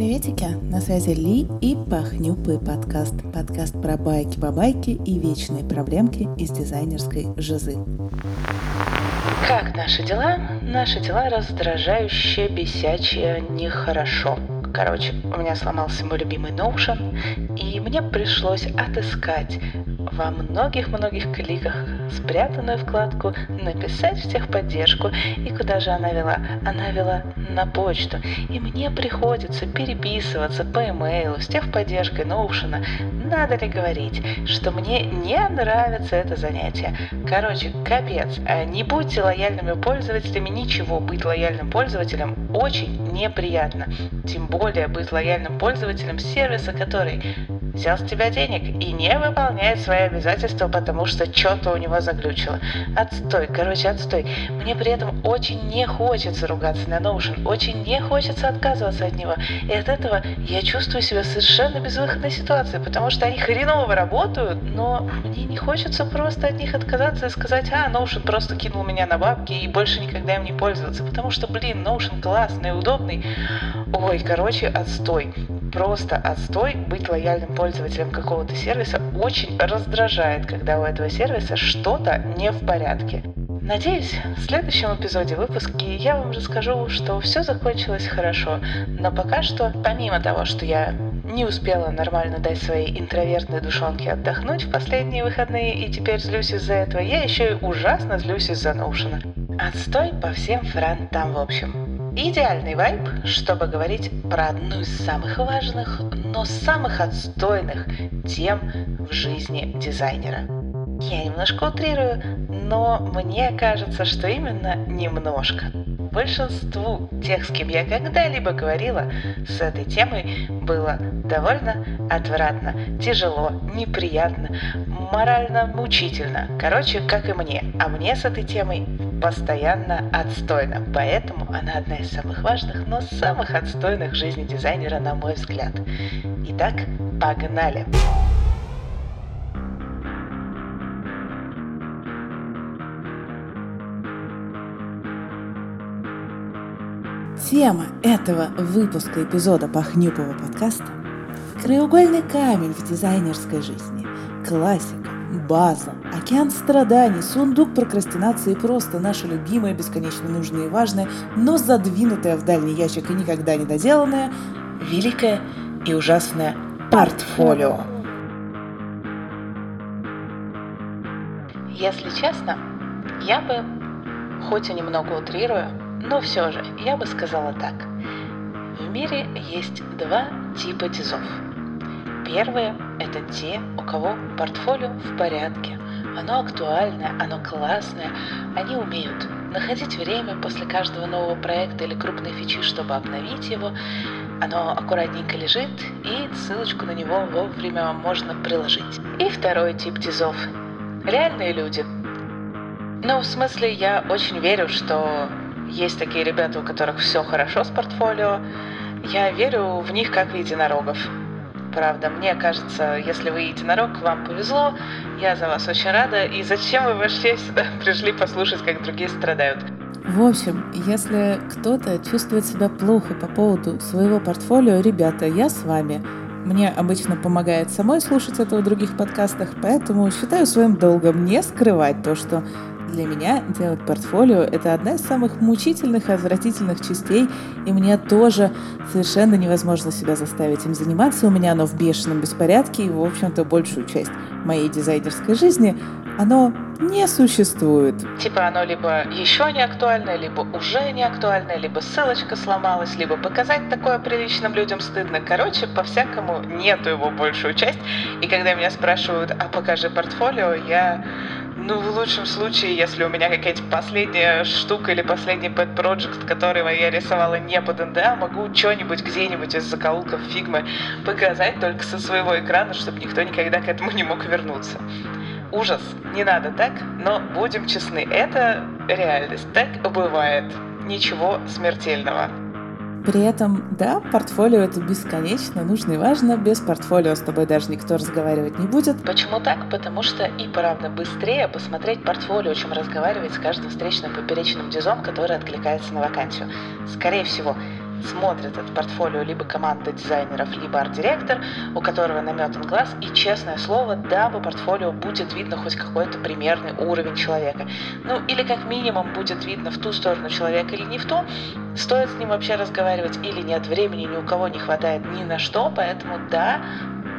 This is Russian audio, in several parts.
Приветики, на связи Ли и Пахнюпый подкаст. Подкаст про байки-бабайки и вечные проблемки из дизайнерской жизы. Как наши дела? Наши дела раздражающие, бесячие, нехорошо. Короче, у меня сломался мой любимый Notion, и мне пришлось отыскать во многих-многих кликах спрятанную вкладку «Написать в техподдержку». И куда же она вела? Она вела на почту. И мне приходится переписываться по имейлу с техподдержкой Notion. Надо ли говорить, что мне не нравится это занятие? Короче, капец. А не будьте лояльными пользователями, ничего. Быть лояльным пользователем очень неприятно. Тем более быть лояльным пользователем сервиса, который взял с тебя денег и не выполняет свои обязательства, потому что что-то у него заглючило. Отстой, короче, отстой. Мне при этом очень не хочется ругаться на Notion, очень не хочется отказываться от него. И от этого я чувствую себя совершенно безвыходной ситуации, потому что они хреново работают, но мне не хочется просто от них отказаться и сказать, а, Notion просто кинул меня на бабки и больше никогда им не пользоваться, потому что, блин, Notion классный, удобный. Ой, короче, отстой просто отстой быть лояльным пользователем какого-то сервиса очень раздражает, когда у этого сервиса что-то не в порядке. Надеюсь, в следующем эпизоде выпуска я вам расскажу, что все закончилось хорошо, но пока что, помимо того, что я не успела нормально дать своей интровертной душонке отдохнуть в последние выходные и теперь злюсь из-за этого, я еще и ужасно злюсь из-за Notion. Отстой по всем фронтам в общем. Идеальный вайб, чтобы говорить про одну из самых важных, но самых отстойных тем в жизни дизайнера. Я немножко утрирую, но мне кажется, что именно немножко. Большинству тех, с кем я когда-либо говорила, с этой темой было довольно отвратно, тяжело, неприятно, морально мучительно. Короче, как и мне. А мне с этой темой постоянно отстойно. Поэтому она одна из самых важных, но самых отстойных в жизни дизайнера, на мой взгляд. Итак, погнали! Тема этого выпуска эпизода Пахнюпова подкаста – краеугольный камень в дизайнерской жизни, классика, база, океан страданий, сундук прокрастинации просто наше любимое, бесконечно нужное и важное, но задвинутое в дальний ящик и никогда не доделанное, великое и ужасное портфолио. Если честно, я бы, хоть и немного утрирую, но все же я бы сказала так. В мире есть два типа дизов – Первые – это те, у кого портфолио в порядке. Оно актуальное, оно классное. Они умеют находить время после каждого нового проекта или крупной фичи, чтобы обновить его. Оно аккуратненько лежит, и ссылочку на него вовремя можно приложить. И второй тип дизов – реальные люди. Ну, в смысле, я очень верю, что есть такие ребята, у которых все хорошо с портфолио. Я верю в них как в единорогов. Правда, мне кажется, если вы единорог, вам повезло. Я за вас очень рада. И зачем вы вообще сюда пришли послушать, как другие страдают? В общем, если кто-то чувствует себя плохо по поводу своего портфолио, ребята, я с вами. Мне обычно помогает самой слушать это в других подкастах, поэтому считаю своим долгом не скрывать то, что для меня делать портфолио — это одна из самых мучительных и отвратительных частей, и мне тоже совершенно невозможно себя заставить им заниматься. У меня оно в бешеном беспорядке, и, в общем-то, большую часть моей дизайнерской жизни оно не существует. Типа оно либо еще не актуальное, либо уже не актуальное, либо ссылочка сломалась, либо показать такое приличным людям стыдно. Короче, по-всякому нету его большую часть. И когда меня спрашивают, а покажи портфолио, я ну, в лучшем случае, если у меня какая-то последняя штука или последний pet project, которого я рисовала не под НДА, могу что-нибудь где-нибудь из закоулков фигмы показать только со своего экрана, чтобы никто никогда к этому не мог вернуться. Ужас, не надо так, но будем честны, это реальность, так бывает. Ничего смертельного. При этом, да, портфолио это бесконечно нужно и важно. Без портфолио с тобой даже никто разговаривать не будет. Почему так? Потому что и правда быстрее посмотреть портфолио, чем разговаривать с каждым встречным поперечным дизом, который откликается на вакансию. Скорее всего, смотрит это портфолио либо команда дизайнеров, либо арт-директор, у которого наметан глаз, и, честное слово, да, по портфолио будет видно хоть какой-то примерный уровень человека. Ну, или как минимум будет видно в ту сторону человека или не в ту, стоит с ним вообще разговаривать или нет, времени ни у кого не хватает ни на что, поэтому да,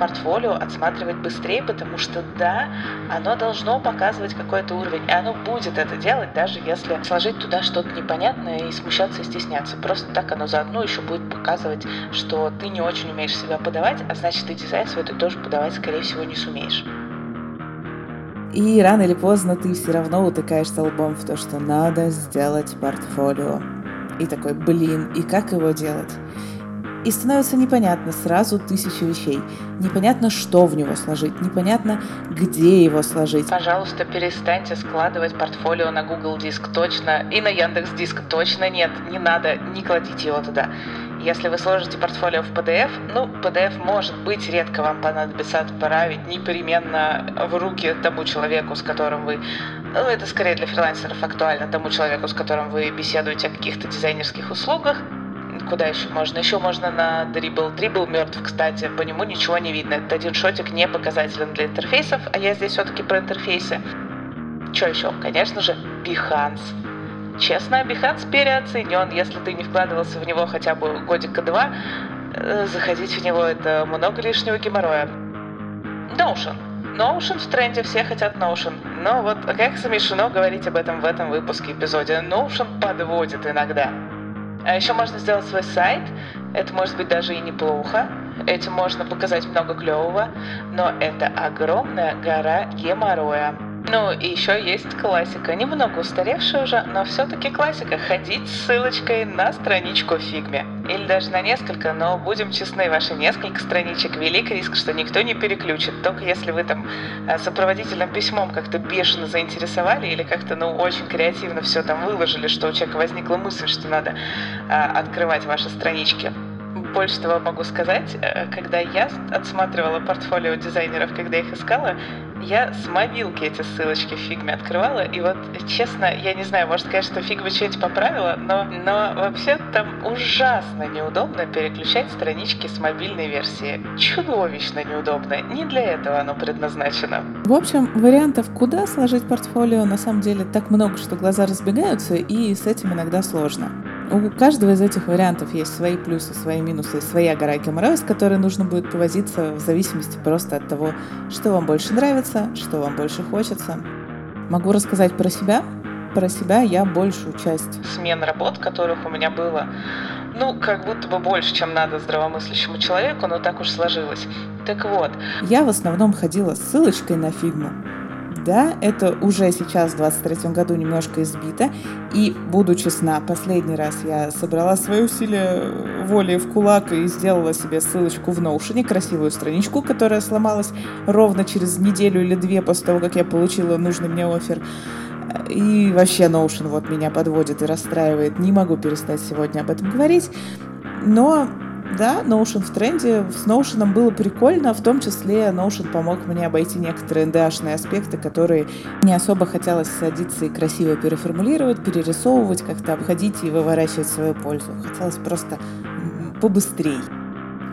портфолио отсматривать быстрее, потому что да, оно должно показывать какой-то уровень, и оно будет это делать, даже если сложить туда что-то непонятное и смущаться и стесняться. Просто так оно заодно еще будет показывать, что ты не очень умеешь себя подавать, а значит и дизайн свой ты тоже подавать, скорее всего, не сумеешь. И рано или поздно ты все равно утыкаешься лбом в то, что надо сделать портфолио. И такой, блин, и как его делать? И становится непонятно сразу тысячи вещей. Непонятно, что в него сложить, непонятно, где его сложить. Пожалуйста, перестаньте складывать портфолио на Google Диск точно и на Яндекс Диск точно нет. Не надо, не кладите его туда. Если вы сложите портфолио в PDF, ну, PDF может быть редко вам понадобится отправить непременно в руки тому человеку, с которым вы ну, это скорее для фрилансеров актуально, тому человеку, с которым вы беседуете о каких-то дизайнерских услугах, Куда еще можно? Еще можно на Dribble. Dribble мертв, кстати, по нему ничего не видно. Это один шотик не показателен для интерфейсов, а я здесь все-таки про интерфейсы. Что еще? Конечно же, Behance. Честно, Behance переоценен. Если ты не вкладывался в него хотя бы годика два, э, заходить в него это много лишнего геморроя. Notion. Notion в тренде, все хотят Notion. Но вот как смешно говорить об этом в этом выпуске эпизоде. Notion подводит иногда. А еще можно сделать свой сайт. Это может быть даже и неплохо. Этим можно показать много клевого. Но это огромная гора геморроя. Ну и еще есть классика, немного устаревшая уже, но все-таки классика. Ходить с ссылочкой на страничку фигме. Или даже на несколько, но будем честны, ваши несколько страничек велик риск, что никто не переключит. Только если вы там э, сопроводительным письмом как-то бешено заинтересовали или как-то, ну, очень креативно все там выложили, что у человека возникла мысль, что надо а, открывать ваши странички. Больше того могу сказать, э, когда я отсматривала портфолио дизайнеров, когда их искала, я с мобилки эти ссылочки в фигме открывала, и вот, честно, я не знаю, может, конечно, фигма что-нибудь поправила, но, но вообще там ужасно неудобно переключать странички с мобильной версии. Чудовищно неудобно. Не для этого оно предназначено. В общем, вариантов, куда сложить портфолио, на самом деле так много, что глаза разбегаются, и с этим иногда сложно. У каждого из этих вариантов есть свои плюсы, свои минусы, своя гора геморроя, с которой нужно будет повозиться в зависимости просто от того, что вам больше нравится, что вам больше хочется. Могу рассказать про себя. Про себя я большую часть смен работ, которых у меня было, ну, как будто бы больше, чем надо здравомыслящему человеку, но так уж сложилось. Так вот. Я в основном ходила с ссылочкой на фигму, да, это уже сейчас в 23 году немножко избито. И, буду честна, последний раз я собрала свои усилия воли в кулак и сделала себе ссылочку в Notion, красивую страничку, которая сломалась ровно через неделю или две после того, как я получила нужный мне офер. И вообще Notion вот меня подводит и расстраивает. Не могу перестать сегодня об этом говорить. Но да, Notion в тренде. С Notion было прикольно, в том числе Notion помог мне обойти некоторые NDA-шные аспекты, которые не особо хотелось садиться и красиво переформулировать, перерисовывать, как-то обходить и выворачивать свою пользу. Хотелось просто побыстрее.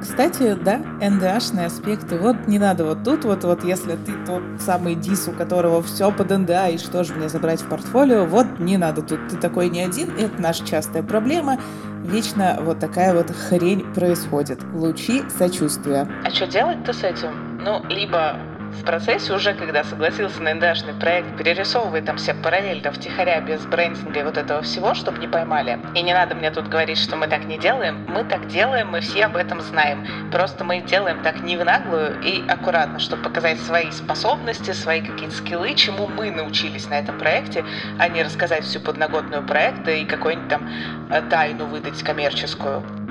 Кстати, да, NDA-шные аспекты. Вот не надо вот тут, вот, вот если ты тот самый дис, у которого все под NDA, и что же мне забрать в портфолио, вот не надо тут. Ты такой не один, это наша частая проблема вечно вот такая вот хрень происходит. Лучи сочувствия. А что делать-то с этим? Ну, либо в процессе уже, когда согласился на НДАшный проект, перерисовывай там все параллельно втихаря без брендинга и вот этого всего, чтобы не поймали. И не надо мне тут говорить, что мы так не делаем. Мы так делаем, мы все об этом знаем. Просто мы делаем так не в наглую и аккуратно, чтобы показать свои способности, свои какие-то скиллы, чему мы научились на этом проекте, а не рассказать всю подноготную проекта и какую-нибудь там э, тайну выдать коммерческую.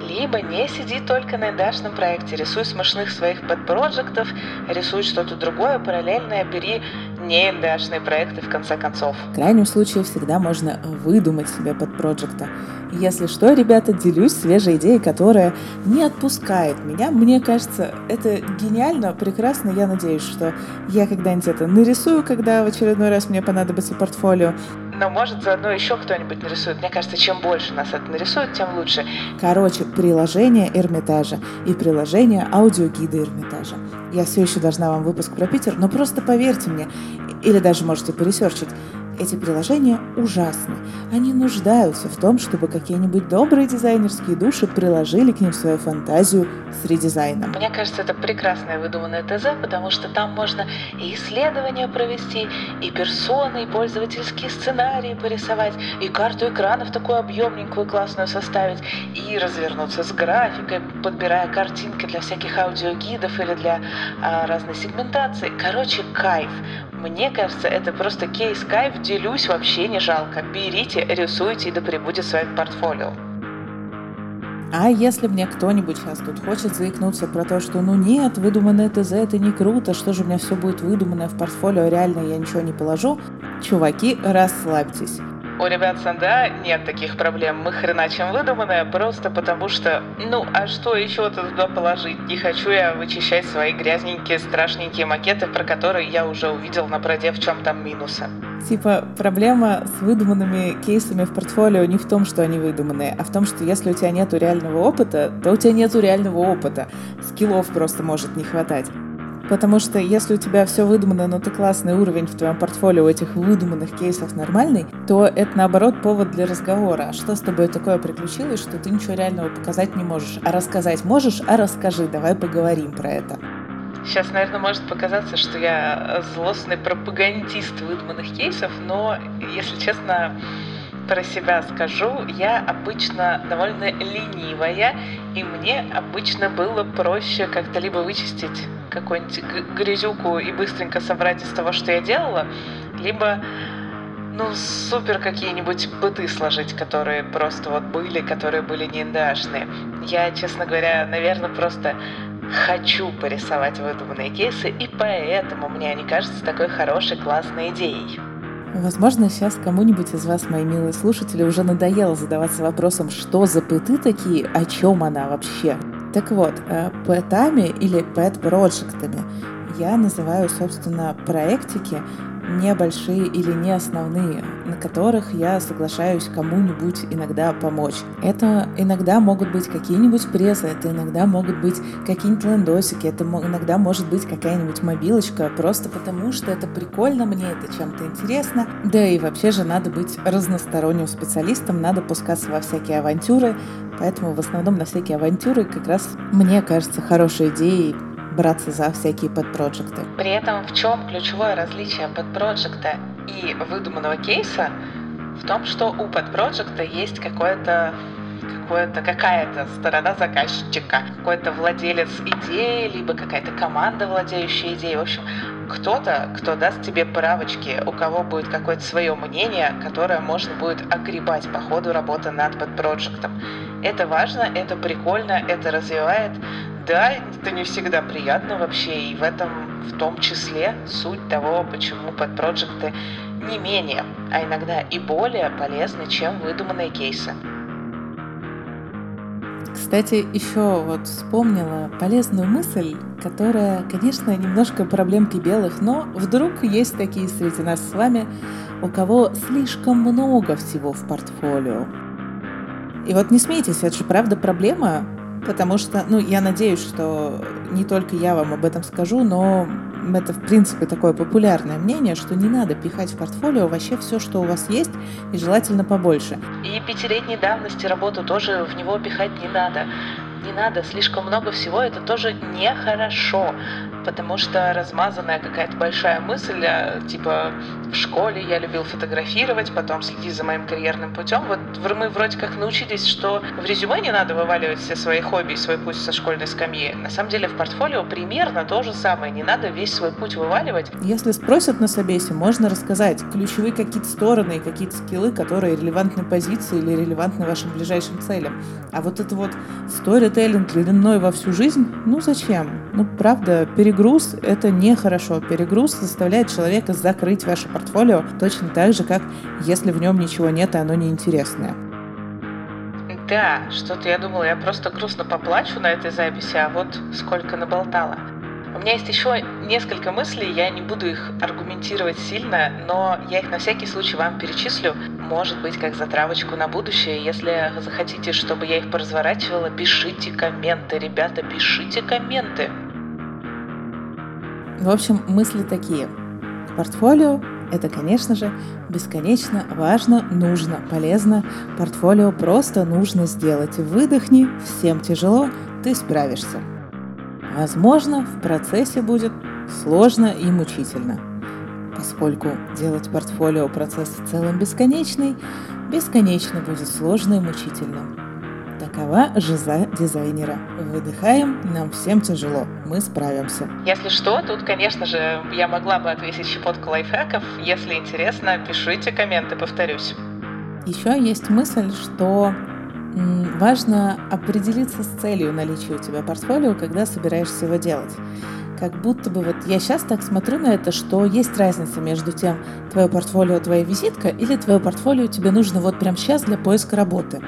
Либо не сиди только на эндашном проекте, рисуй смешных своих подпроектов, рисуй что-то другое параллельное, бери не эндашные проекты в конце концов. В крайнем случае всегда можно выдумать себе подпроекта. Если что, ребята, делюсь свежей идеей, которая не отпускает меня. Мне кажется, это гениально, прекрасно. Я надеюсь, что я когда-нибудь это нарисую, когда в очередной раз мне понадобится портфолио. Но может заодно еще кто-нибудь нарисует. Мне кажется, чем больше нас это нарисует, тем лучше. Короче, приложение Эрмитажа и приложение аудиогида Эрмитажа. Я все еще должна вам выпуск про Питер, но просто поверьте мне, или даже можете поресерчить, эти приложения ужасны. Они нуждаются в том, чтобы какие-нибудь добрые дизайнерские души приложили к ним свою фантазию с редизайном. Мне кажется, это прекрасное выдуманное ТЗ, потому что там можно и исследования провести, и персоны, и пользовательские сценарии порисовать, и карту экранов такую объемненькую классную составить, и развернуться с графикой, подбирая картинки для всяких аудиогидов или для а, разной сегментации. Короче, кайф. Мне кажется, это просто кейс кайф, делюсь, вообще не жалко. Берите, рисуйте, и да пребудет с вами портфолио. А если мне кто-нибудь сейчас тут хочет заикнуться про то, что ну нет, выдуманное ТЗ это не круто, что же у меня все будет выдуманное в портфолио, реально я ничего не положу, чуваки, расслабьтесь. У ребят Санда нет таких проблем. Мы хреначим выдуманное просто потому что, ну, а что еще туда положить? Не хочу я вычищать свои грязненькие, страшненькие макеты, про которые я уже увидел на проде, в чем там минусы. Типа, проблема с выдуманными кейсами в портфолио не в том, что они выдуманные, а в том, что если у тебя нету реального опыта, то у тебя нету реального опыта. Скиллов просто может не хватать. Потому что если у тебя все выдумано, но ты классный уровень в твоем портфолио этих выдуманных кейсов нормальный, то это наоборот повод для разговора. А что с тобой такое приключилось, что ты ничего реального показать не можешь? А рассказать можешь? А расскажи, давай поговорим про это. Сейчас, наверное, может показаться, что я злостный пропагандист выдуманных кейсов, но, если честно, про себя скажу, я обычно довольно ленивая, и мне обычно было проще как-то либо вычистить какую-нибудь грязюку и быстренько собрать из того, что я делала, либо ну, супер какие-нибудь быты сложить, которые просто вот были, которые были не. Я, честно говоря, наверное, просто хочу порисовать выдуманные кейсы, и поэтому мне они кажутся такой хорошей, классной идеей. Возможно, сейчас кому-нибудь из вас, мои милые слушатели, уже надоело задаваться вопросом, что за пыты такие, о чем она вообще. Так вот, э, пэтами или пэт-проектами я называю, собственно, проектики, небольшие или не основные, на которых я соглашаюсь кому-нибудь иногда помочь. Это иногда могут быть какие-нибудь прессы, это иногда могут быть какие-нибудь лендосики, это иногда может быть какая-нибудь мобилочка, просто потому что это прикольно, мне это чем-то интересно. Да и вообще же надо быть разносторонним специалистом, надо пускаться во всякие авантюры, поэтому в основном на всякие авантюры как раз мне кажется хорошей идеей браться за всякие подпроекты. При этом в чем ключевое различие подпроекта и выдуманного кейса? В том, что у подпроекта есть какое-то какое-то, какая-то сторона заказчика, какой-то владелец идеи, либо какая-то команда, владеющая идеей. В общем, кто-то, кто даст тебе правочки, у кого будет какое-то свое мнение, которое можно будет огребать по ходу работы над подпроектом. Это важно, это прикольно, это развивает, да, это не всегда приятно вообще, и в этом в том числе суть того, почему подпроекты не менее, а иногда и более полезны, чем выдуманные кейсы. Кстати, еще вот вспомнила полезную мысль, которая, конечно, немножко проблемки белых, но вдруг есть такие среди нас с вами, у кого слишком много всего в портфолио. И вот не смейтесь, это же правда проблема, Потому что, ну, я надеюсь, что не только я вам об этом скажу, но это, в принципе, такое популярное мнение, что не надо пихать в портфолио вообще все, что у вас есть, и желательно побольше. И пятилетней давности работу тоже в него пихать не надо. Не надо, слишком много всего, это тоже нехорошо потому что размазанная какая-то большая мысль, а, типа в школе я любил фотографировать, потом следить за моим карьерным путем. Вот мы вроде как научились, что в резюме не надо вываливать все свои хобби и свой путь со школьной скамьи. На самом деле в портфолио примерно то же самое, не надо весь свой путь вываливать. Если спросят на собесе, можно рассказать ключевые какие-то стороны и какие-то скиллы, которые релевантны позиции или релевантны вашим ближайшим целям. А вот это вот сторителлинг длиной во всю жизнь, ну зачем? Ну правда, перегрузка перегруз — это нехорошо. Перегруз заставляет человека закрыть ваше портфолио точно так же, как если в нем ничего нет, и оно неинтересное. Да, что-то я думала, я просто грустно поплачу на этой записи, а вот сколько наболтала. У меня есть еще несколько мыслей, я не буду их аргументировать сильно, но я их на всякий случай вам перечислю. Может быть, как затравочку на будущее. Если захотите, чтобы я их поразворачивала, пишите комменты. Ребята, пишите комменты. В общем, мысли такие. Портфолио – это, конечно же, бесконечно важно, нужно, полезно. Портфолио просто нужно сделать. Выдохни, всем тяжело, ты справишься. Возможно, в процессе будет сложно и мучительно. Поскольку делать портфолио процесс в целом бесконечный, бесконечно будет сложно и мучительно. Такова жиза дизайнера. Выдыхаем, нам всем тяжело, мы справимся. Если что, тут, конечно же, я могла бы отвесить щепотку лайфхаков. Если интересно, пишите комменты, повторюсь. Еще есть мысль, что важно определиться с целью наличия у тебя портфолио, когда собираешься его делать. Как будто бы вот я сейчас так смотрю на это, что есть разница между тем, твое портфолио, твоя визитка, или твое портфолио тебе нужно вот прямо сейчас для поиска работы.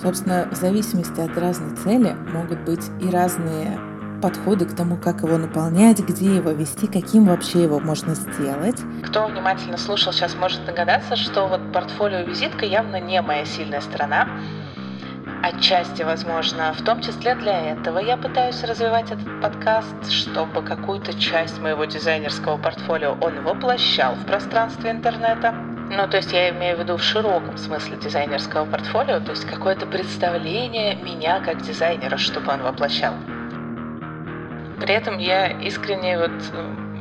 Собственно, в зависимости от разной цели могут быть и разные подходы к тому, как его наполнять, где его вести, каким вообще его можно сделать. Кто внимательно слушал, сейчас может догадаться, что вот портфолио-визитка явно не моя сильная сторона. Отчасти, возможно, в том числе для этого я пытаюсь развивать этот подкаст, чтобы какую-то часть моего дизайнерского портфолио он воплощал в пространстве интернета. Ну, то есть я имею в виду в широком смысле дизайнерского портфолио, то есть какое-то представление меня как дизайнера, чтобы он воплощал. При этом я искренне вот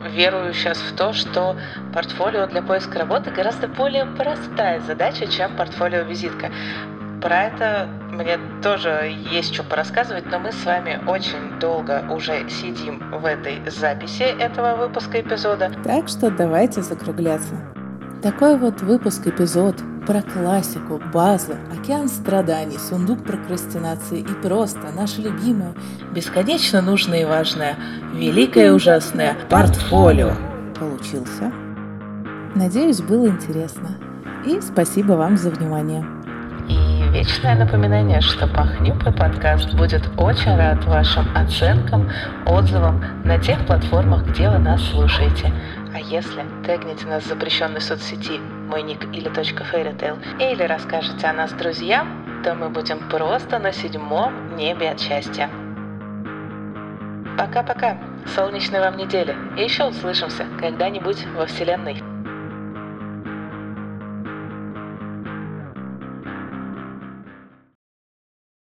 верую сейчас в то, что портфолио для поиска работы гораздо более простая задача, чем портфолио-визитка. Про это мне тоже есть что порассказывать, но мы с вами очень долго уже сидим в этой записи этого выпуска эпизода. Так что давайте закругляться. Такой вот выпуск эпизод про классику, базу, океан страданий, сундук прокрастинации и просто наше любимое, бесконечно нужное и важное, великое и ужасное портфолио получился. Надеюсь, было интересно. И спасибо вам за внимание. И вечное напоминание, что Пахнюка подкаст будет очень рад вашим оценкам, отзывам на тех платформах, где вы нас слушаете. Если тегните нас в запрещенной соцсети мой ник или точка fairytale, или расскажете о нас друзьям, то мы будем просто на седьмом небе от счастья. Пока-пока, солнечной вам недели, и еще услышимся когда-нибудь во Вселенной.